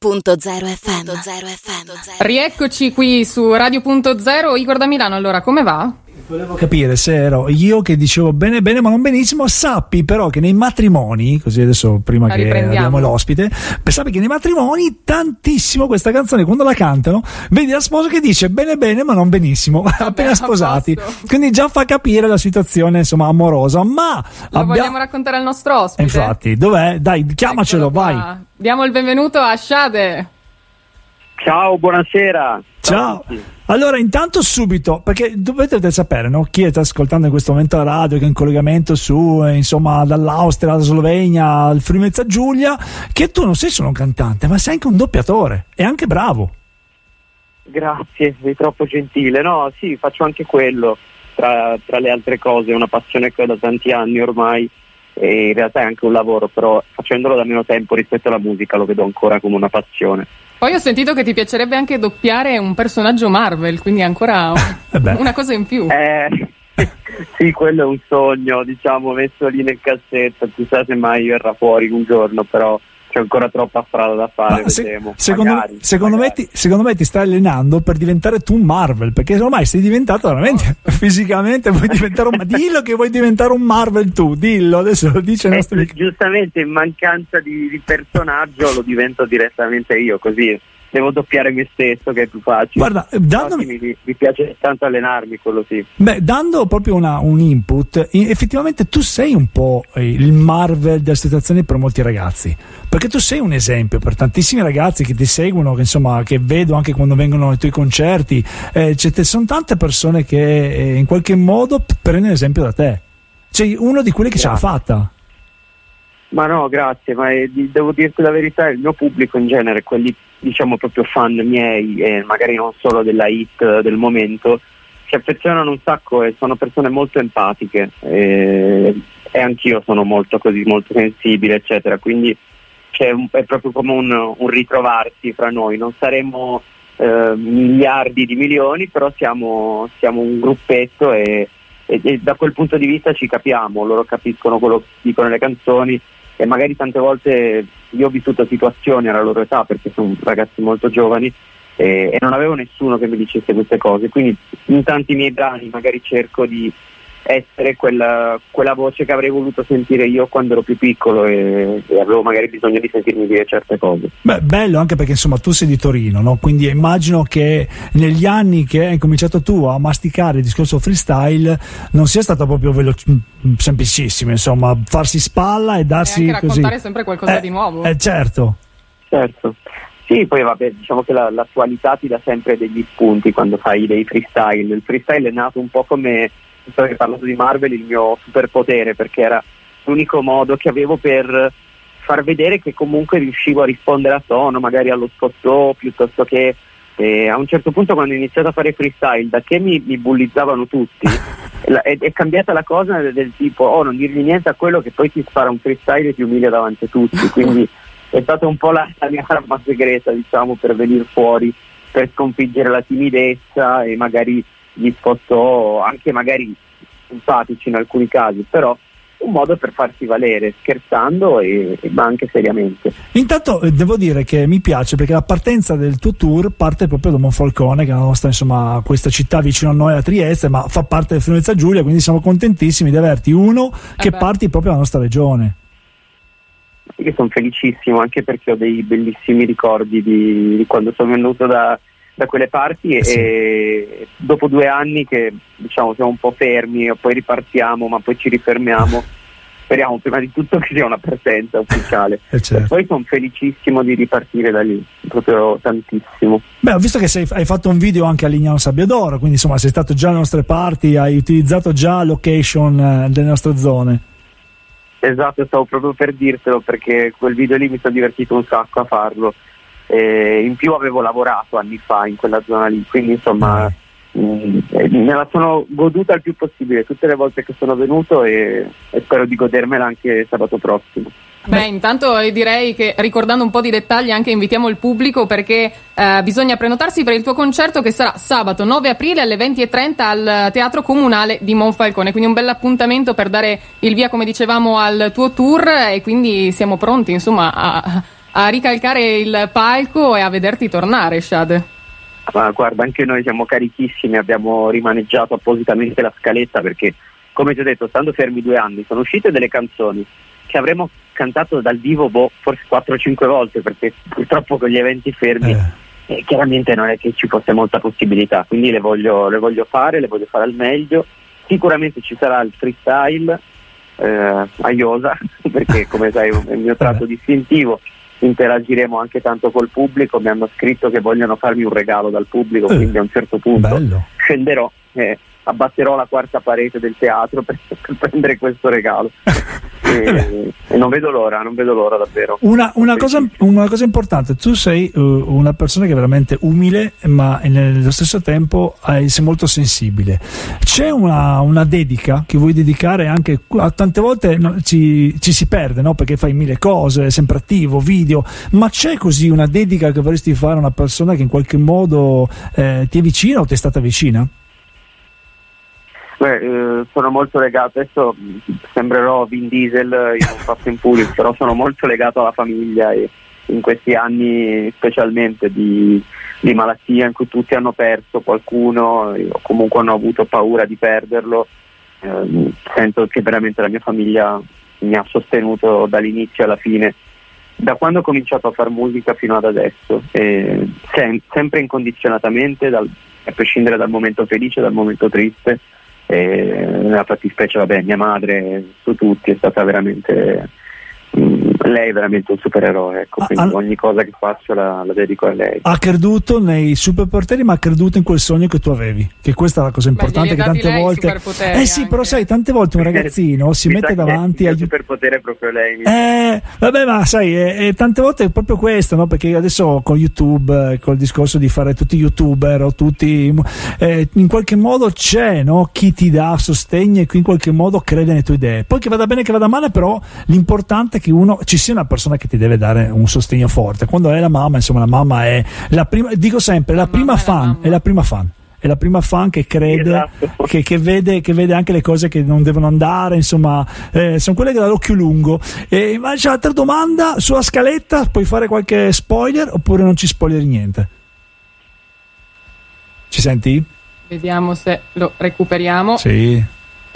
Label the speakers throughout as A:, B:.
A: Radio.0 FM. FM.
B: Rieccoci qui su Radio.0. Igor da Milano, allora come va?
C: Volevo capire se ero io che dicevo bene bene ma non benissimo, sappi però che nei matrimoni, così adesso prima
B: La
C: che abbiamo l'ospite, sappi che nei matrimoni tantissimo questa canzone quando la cantano, vedi la sposa che dice bene bene ma non benissimo, appena
B: a
C: sposati. Quindi già fa capire la situazione insomma amorosa, ma
B: Lo
C: abbia-
B: vogliamo raccontare al nostro ospite?
C: Infatti, dov'è? Dai, chiamacelo,
B: Eccolo
C: vai.
B: qua. Diamo il benvenuto a Shade.
D: Ciao, buonasera.
C: Ciao. Allora, intanto subito, perché dovete sapere, no? Chi sta ascoltando in questo momento la radio, che è in collegamento su, eh, insomma, dall'Austria alla Slovenia al Friuli Giulia, che tu non sei solo un cantante, ma sei anche un doppiatore e anche bravo.
D: Grazie, sei troppo gentile. No, sì, faccio anche quello, tra, tra le altre cose, è una passione che ho da tanti anni ormai e in realtà è anche un lavoro, però facendolo da meno tempo rispetto alla musica lo vedo ancora come una passione.
B: Poi ho sentito che ti piacerebbe anche doppiare un personaggio Marvel, quindi ancora
C: Eh
B: una cosa in più.
D: Eh, sì, quello è un sogno, diciamo, messo lì nel cassetto, chissà se mai verrà fuori un giorno, però c'è ancora troppa strada da fare,
C: se-
D: vedremo.
C: secondo,
D: Magari,
C: secondo me
D: magari.
C: ti, secondo me ti stai allenando per diventare tu un Marvel, perché ormai sei diventato veramente fisicamente, vuoi diventare un... Dillo che vuoi diventare un Marvel tu, dillo, adesso lo dice il
D: Eh,
C: nostro
D: giustamente in mancanza di, di personaggio lo divento direttamente io, così devo doppiare me stesso che è più facile.
C: Guarda, eh, dandomi-
D: mi, mi piace tanto allenarmi, quello sì.
C: Beh, dando proprio una- un input, effettivamente tu sei un po' eh, il Marvel della situazione per molti ragazzi, perché tu sei un esempio per tantissimi ragazzi che ti seguono, che insomma, che vedo anche quando vengono ai tuoi concerti, eh, te- sono tante persone che eh, in qualche modo prendono esempio da te. Sei uno di quelli che ce l'ha
D: Grazie.
C: fatta.
D: Ma no, grazie, ma eh, di- devo dirti la verità, il mio pubblico in genere, quelli diciamo proprio fan miei e magari non solo della hit del momento, si affezionano un sacco e sono persone molto empatiche. E, e anch'io sono molto così, molto sensibile, eccetera, quindi un- è proprio come un, un ritrovarsi fra noi, non saremo eh, miliardi di milioni, però siamo, siamo un gruppetto e, e- e da quel punto di vista ci capiamo, loro capiscono quello che dicono le canzoni e magari tante volte io ho vissuto situazioni alla loro età perché sono ragazzi molto giovani e, e non avevo nessuno che mi dicesse queste cose, quindi in tanti miei brani magari cerco di essere quella, quella voce che avrei voluto sentire io quando ero più piccolo e, e avevo magari bisogno di sentirmi dire certe cose.
C: Beh, bello anche perché insomma tu sei di Torino, no? quindi immagino che negli anni che hai cominciato tu a masticare il discorso freestyle non sia stato proprio veloce, semplicissimo, insomma, farsi spalla e
B: e
C: darsi
B: anche
C: così.
B: raccontare sempre qualcosa
C: Eh,
B: di nuovo.
C: Eh, certo.
D: Certo. Sì, poi vabbè, diciamo che la- l'attualità ti dà sempre degli spunti quando fai dei freestyle. Il freestyle è nato un po' come, visto che hai parlato di Marvel, il mio superpotere, perché era l'unico modo che avevo per far vedere che comunque riuscivo a rispondere a tono, magari allo scottò, piuttosto che eh, a un certo punto quando ho iniziato a fare freestyle, da che mi, mi bullizzavano tutti, è, è cambiata la cosa del, del tipo, oh non dirgli niente a quello che poi ti spara un freestyle e ti umilia davanti a tutti, quindi è stata un po' la, la mia arma segreta, diciamo, per venire fuori, per sconfiggere la timidezza e magari gli sfottò anche magari simpatici in alcuni casi, però un modo per farsi valere, scherzando e, e- ma anche seriamente.
C: Intanto eh, devo dire che mi piace perché la partenza del tuo tour parte proprio da Monfalcone, che è la nostra, insomma, questa città vicino a noi a Trieste, ma fa parte del Friuli Giulia, quindi siamo contentissimi di averti uno che
B: beh.
C: parti proprio dalla nostra regione.
D: Io sono felicissimo anche perché ho dei bellissimi ricordi di, di quando sono venuto da, da quelle parti e,
C: Eh sì.
D: e dopo due anni che diciamo siamo un po' fermi e poi ripartiamo ma poi ci rifermiamo speriamo prima di tutto che sia una partenza ufficiale
C: Eh, certo.
D: e poi sono felicissimo di ripartire da lì proprio tantissimo
C: Beh, ho visto che sei- hai fatto un video anche a Lignano Sabbiadoro, quindi insomma sei stato già alle nostre parti, hai utilizzato già location eh, delle nostre zone.
D: Esatto, stavo proprio per dirtelo perché quel video lì mi sono divertito un sacco a farlo. E in più avevo lavorato anni fa in quella zona lì, quindi insomma mh, eh, me la sono goduta il più possibile tutte le volte che sono venuto e, e spero di godermela anche sabato prossimo.
B: Beh, intanto eh, direi che ricordando un po' di dettagli anche invitiamo il pubblico perché eh, bisogna prenotarsi per il tuo concerto che sarà sabato 9 aprile alle 20.30 al Teatro Comunale di Monfalcone, quindi un bel appuntamento per dare il via come dicevamo al tuo tour e quindi siamo pronti insomma a, a ricalcare il palco e a vederti tornare, Shade.
D: Ma guarda, anche noi siamo carichissimi, abbiamo rimaneggiato appositamente la scaletta perché, come ti ho detto, stando fermi due anni, sono uscite delle canzoni che avremmo cantato dal vivo boh, forse 4-5 volte perché purtroppo con gli eventi fermi
C: Eh.
D: eh, chiaramente non è che ci fosse molta possibilità, quindi le voglio, le voglio fare, le voglio fare al meglio. Sicuramente ci sarà il freestyle eh, a Iosa perché come sai è il mio tratto distintivo interagiremo anche tanto col pubblico mi hanno scritto che vogliono farmi un regalo dal pubblico
C: Eh,
D: quindi a un certo punto
C: bello.
D: scenderò e abbatterò la quarta parete del teatro per, per prendere questo regalo e, e non vedo l'ora non vedo l'ora davvero
C: Una, una cosa, una cosa importante, tu sei uh, una persona che è veramente umile, ma nello stesso tempo hai- sei molto sensibile. C'è una, una dedica che vuoi dedicare anche a tante volte no, ci, ci si perde, no? Perché fai mille cose, è sempre attivo, video, ma c'è così una dedica che vorresti fare a una persona che in qualche modo eh, ti è vicina o ti è stata vicina?
D: Beh, eh, sono molto legato, adesso mh, sembrerò Vin Diesel eh, in un Fast and Furious, però sono molto legato alla famiglia e in questi anni specialmente di, di malattia in cui tutti hanno perso qualcuno eh, o comunque hanno avuto paura di perderlo, ehm, sento che veramente la mia famiglia mi ha sostenuto dall'inizio alla fine, da quando ho cominciato a fare musica fino ad adesso, e sem- sempre incondizionatamente, dal- a prescindere dal momento felice, dal momento triste e nella fattispecie vabbè mia madre su tutti è stata veramente lei è veramente un supereroe ecco,
C: Ah,
D: quindi
C: al-
D: ogni cosa che faccio la, la dedico a lei
C: Ha creduto nei superpoteri, ma ha creduto in quel sogno che tu avevi. Che questa è la cosa importante. che tante volte. Eh sì, però
B: anche.
C: sai, tante volte un ragazzino si
D: Mi
C: mette davanti
D: il
C: a.
D: mio superpotere è proprio lei mi-
C: Eh, vabbè, ma sai, eh, eh, tante volte è proprio questo, no? Perché adesso con YouTube, eh, col discorso di fare tutti youtuber o tutti. eh, in qualche modo c'è, no? Chi ti dà sostegno e chi in qualche modo crede nelle tue idee. Poi che vada bene, che vada male, però l'importante è che uno ci sia una persona che ti deve dare un sostegno forte. Quando è la mamma, insomma, la mamma è la prima, dico sempre, la,
B: La
C: prima
B: mamma è la
C: fan, è la prima fan. È la prima fan che crede,
D: Esatto.
C: che, che vede, che vede anche le cose che non devono andare, insomma, eh, sono quelle che dà l'occhio lungo. E invece l'altra domanda, sulla scaletta puoi fare qualche spoiler oppure non ci spoileri niente? Ci senti?
B: Vediamo se lo recuperiamo.
C: Sì.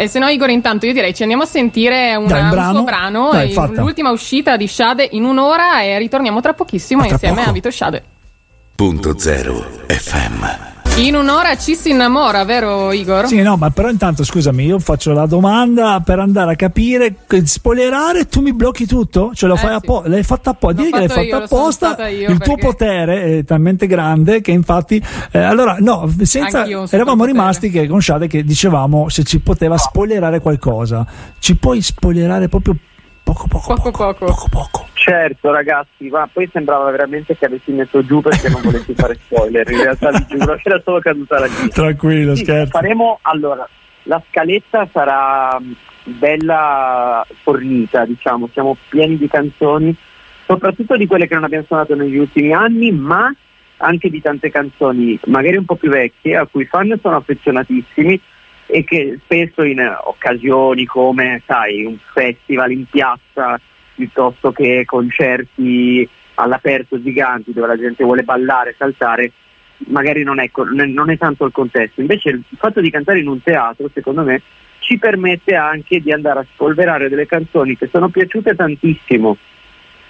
B: E se no, Igor, intanto io direi ci andiamo a sentire una-
C: Dai, un brano?
B: suo brano,
C: Dai,
B: l'ultima uscita di Shade in un'ora e ritorniamo tra pochissimo
C: A tra
B: insieme
C: poco.
B: a Vito Shade.
E: Punto zero FM.
B: In un'ora ci si innamora, vero Igor?
C: Sì, no, ma però intanto scusami, io faccio la domanda per andare a capire, che spoilerare, tu mi blocchi tutto? Cioè lo
B: Eh,
C: fai
B: sì.
C: apposta, l'hai fatta apposta, digli che l'hai
B: fatto
C: fatta
B: io,
C: apposta, il tuo
B: perché-
C: potere è talmente grande che infatti, eh, allora no, senza, eravamo rimasti che con Shade che dicevamo se ci poteva spoilerare qualcosa, ci puoi spoilerare proprio poco poco
B: Poco,
C: poco,
B: poco.
C: poco, poco.
D: Certo ragazzi ma poi sembrava veramente che avessi messo giù perché non volessi fare spoiler in realtà vi giuro era solo caduta la gita
C: Tranquillo,
D: Sì,
C: scherzo.
D: faremo allora la scaletta sarà bella fornita, diciamo, siamo pieni di canzoni, soprattutto di quelle che non abbiamo suonato negli ultimi anni, ma anche di tante canzoni magari un po' più vecchie a cui i fan sono affezionatissimi e che spesso in occasioni come sai un festival in piazza piuttosto che concerti all'aperto giganti dove la gente vuole ballare, saltare, magari non è, non è tanto il contesto. Invece il fatto di cantare in un teatro, secondo me, ci permette anche di andare a spolverare delle canzoni che sono piaciute tantissimo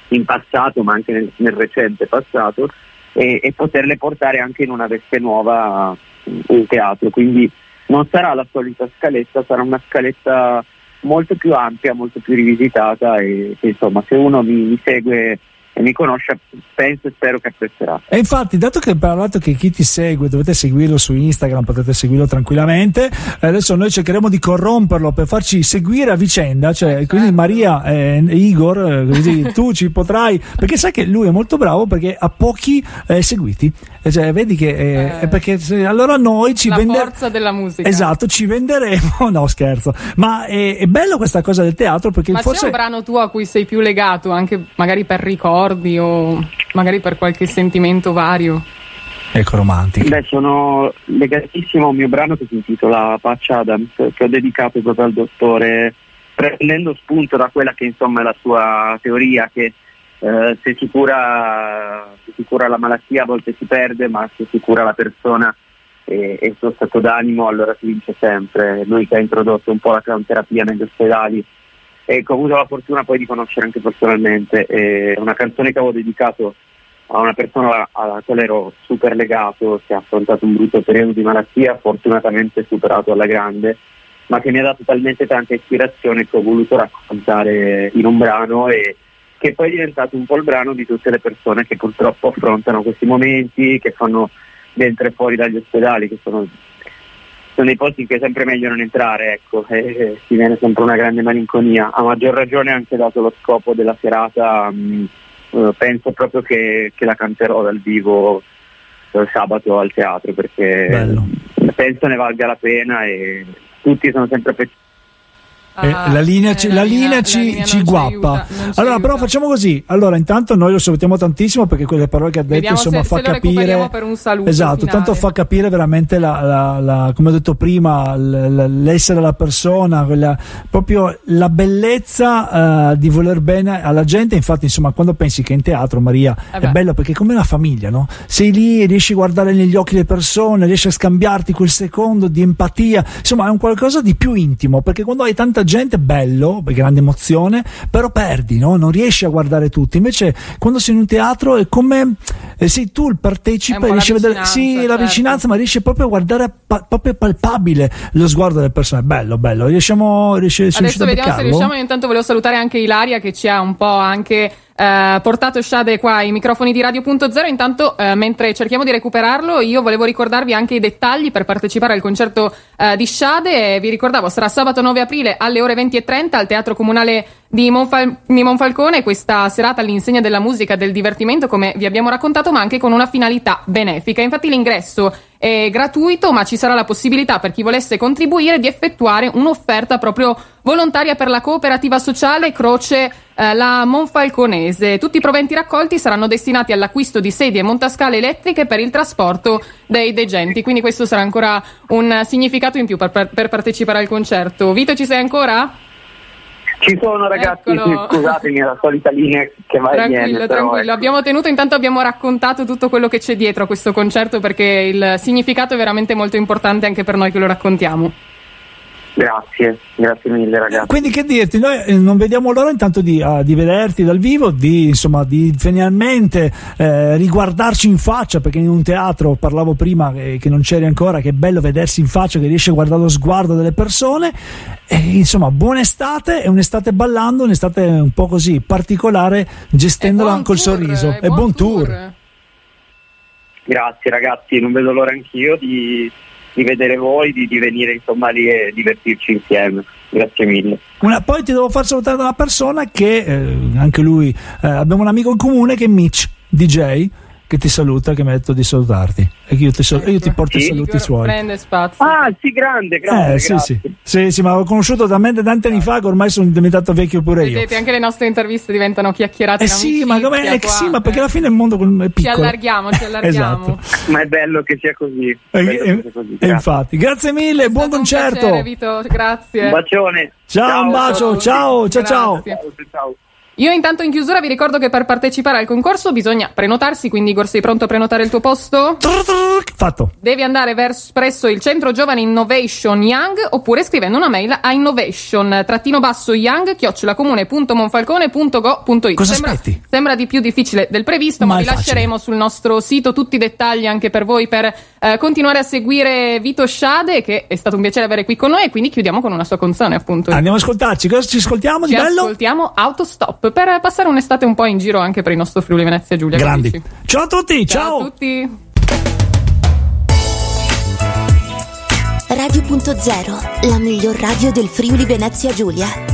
D: in passato, ma anche nel, nel recente passato, e, e poterle portare anche in una veste nuova in teatro. Quindi non sarà la solita scaletta, sarà una scaletta molto più ampia, molto più rivisitata e, e insomma se uno mi, mi segue e mi conosce penso e spero che apprezzerà.
C: E infatti, dato che hai parlato che chi ti segue dovete seguirlo su Instagram, potete seguirlo tranquillamente. eh, Adesso noi cercheremo di corromperlo per farci seguire a vicenda. Cioè, quindi Maria e Igor, eh, così tu ci potrai. Perché sai che lui è molto bravo perché ha pochi eh, seguiti. E Cioè, vedi che eh,
B: Eh.
C: è perché se- allora noi ci
B: La
C: venderemo.
B: forza della musica.
C: Esatto, ci venderemo. No, scherzo. Ma è, è bello questa cosa del teatro perché
B: Ma c'è
C: forse.
B: un brano tuo a cui sei più legato, anche magari per ricordi o magari per qualche sentimento vario?
C: Ecco, romantico.
D: Beh, sono legatissimo a un mio brano che si intitola Patch Adams, che ho dedicato proprio al dottore, prendendo spunto da quella che insomma è la sua teoria, che eh, se, si cura, se si cura la malattia a volte si perde, ma se si cura la persona e, e il suo stato d'animo allora si vince sempre. Lui che ha introdotto un po' la terapia negli ospedali e che ho avuto la fortuna poi di conoscere anche personalmente. È una canzone che avevo dedicato a una persona alla quale ero super legato, che ha affrontato un brutto periodo di malattia, fortunatamente superato alla grande, ma che mi ha dato talmente tanta ispirazione che ho voluto raccontare in un brano e che poi è diventato un po' il brano di tutte le persone che purtroppo affrontano questi momenti, che fanno dentro e fuori dagli ospedali, che sono, sono dei posti in cui è sempre meglio non entrare, ecco, e, si viene sempre una grande malinconia. A maggior ragione anche dato lo scopo della serata, mh, uh, penso proprio che, che, la canterò dal vivo sabato al teatro perché Bello. penso ne valga la pena e tutti sono sempre
C: eh, la linea, ci, la linea, ci, linea ci guappa. Aiuta, allora, però facciamo così. Allora, intanto noi lo salutiamo tantissimo perché quelle parole che ha detto
B: Vediamo
C: insomma
B: se,
C: fa
B: se
C: capire. esatto,
B: finale.
C: tanto fa capire veramente la, la, la, come ho detto prima, l'essere la persona, quella, proprio la bellezza uh, di voler bene alla gente. Infatti, insomma, quando pensi che in teatro, Maria, eh è bello perché è come una famiglia, no? Sei lì, riesci a guardare negli occhi le persone, riesci a scambiarti quel secondo di empatia. Insomma, è un qualcosa di più intimo perché quando hai tanta gente, bello grande emozione, però perdi, no? non riesci a guardare tutti. Invece, quando sei in un teatro è come eh, sei tu il partecipe, riesci a vedere sì, certo. la vicinanza, ma riesci proprio a guardare pa- proprio palpabile lo sguardo delle persone. Bello, bello. Riusciamo, riesci,
B: Adesso vediamo se riusciamo. Io intanto volevo salutare anche Ilaria che ci ha un po' anche eh, portato Shade qua ai microfoni di Radio.0. Intanto, eh, mentre cerchiamo di recuperarlo, io volevo ricordarvi anche i dettagli per partecipare al concerto eh, di Shade. Vi ricordavo, sarà sabato 9 aprile alle ore 20.30 al Teatro Comunale di, Monfal- di Monfalcone. Questa serata all'insegna della musica e del divertimento, come vi abbiamo raccontato, ma anche con una finalità benefica. Infatti, l'ingresso è gratuito, ma ci sarà la possibilità per chi volesse contribuire di effettuare un'offerta proprio volontaria per la cooperativa sociale Croce eh, la Monfalconese. Tutti i proventi raccolti saranno destinati all'acquisto di sedie montascale elettriche per il trasporto dei degenti, quindi questo sarà ancora un significato in più per, per, per partecipare al concerto. Vito, ci sei ancora?
D: Ci sono ragazzi, Eccolo. scusatemi, la solita linea che va
B: tranquillo,
D: e viene.
B: Tranquillo,
D: ecco.
B: abbiamo tenuto, intanto abbiamo raccontato tutto quello che c'è dietro a questo concerto perché il significato è veramente molto importante anche per noi che lo raccontiamo.
D: Grazie, grazie mille ragazzi.
C: Quindi che dirti, noi eh, non vediamo l'ora intanto di, uh, di vederti dal vivo, di, insomma, di finalmente eh, riguardarci in faccia, perché in un teatro, parlavo prima eh, che non c'eri ancora, che è bello vedersi in faccia, che riesci a guardare lo sguardo delle persone. E, insomma, buona estate, è un'estate ballando, un'estate un po' così particolare, gestendola col
B: tour,
C: sorriso.
B: E
C: buon, buon
B: tour.
C: tour.
D: Grazie ragazzi, non vedo l'ora anch'io di di vedere voi, di, di, venire insomma lì e divertirci insieme. Grazie mille.
C: Una, poi ti devo far salutare da una persona che eh, anche lui eh, abbiamo un amico in comune che è Mitch DJ che ti saluta, che mi ha detto di salutarti e io ti, sal- io ti porto sì, i saluti suoi.
B: Prende spazio.
D: Ah, sì, grande, grande.
C: Eh, sì, sì. sì, sì, ma l'ho conosciuto talmente tanti anni fa che ormai sono diventato vecchio pure io.
B: Vedete, anche le nostre interviste diventano chiacchierate.
C: Eh sì, ma, come, eh, sì, ma perché alla fine il mondo è piccolo.
B: Ci allarghiamo, ci allarghiamo.
D: esatto. Ma è bello che sia così.
C: E, e, così. e infatti, grazie mille, buon concerto.
B: Piacere, Vito, grazie.
D: Un bacione.
C: Ciao, ciao un bacio, ciao, ciao, ciao.
D: ciao. ciao.
B: Io intanto in chiusura vi ricordo che per partecipare al concorso bisogna prenotarsi, quindi Igor sei pronto a prenotare il tuo posto?
C: Fatto.
B: Devi andare verso, presso il centro giovane Innovation Young oppure scrivendo una mail a innovation trattino basso young chiocciolacomune.monfalcone.go.it
C: Cosa
B: sembra,
C: aspetti?
B: Sembra di più difficile del previsto, ma,
C: ma
B: vi lasceremo sul nostro sito tutti i dettagli anche per voi per eh, continuare a seguire Vito Sciade che è stato un piacere avere qui con noi e quindi chiudiamo con una sua canzone appunto.
C: Andiamo ad ascoltarci, cosa ci ascoltiamo
B: Ci
C: di bello?
B: ascoltiamo Autostop per passare un'estate un po' in giro anche per il nostro Friuli Venezia Giulia.
C: Grandi. Ciao a tutti, ciao.
B: Ciao a tutti.
A: Radio.0, la miglior radio del Friuli Venezia Giulia.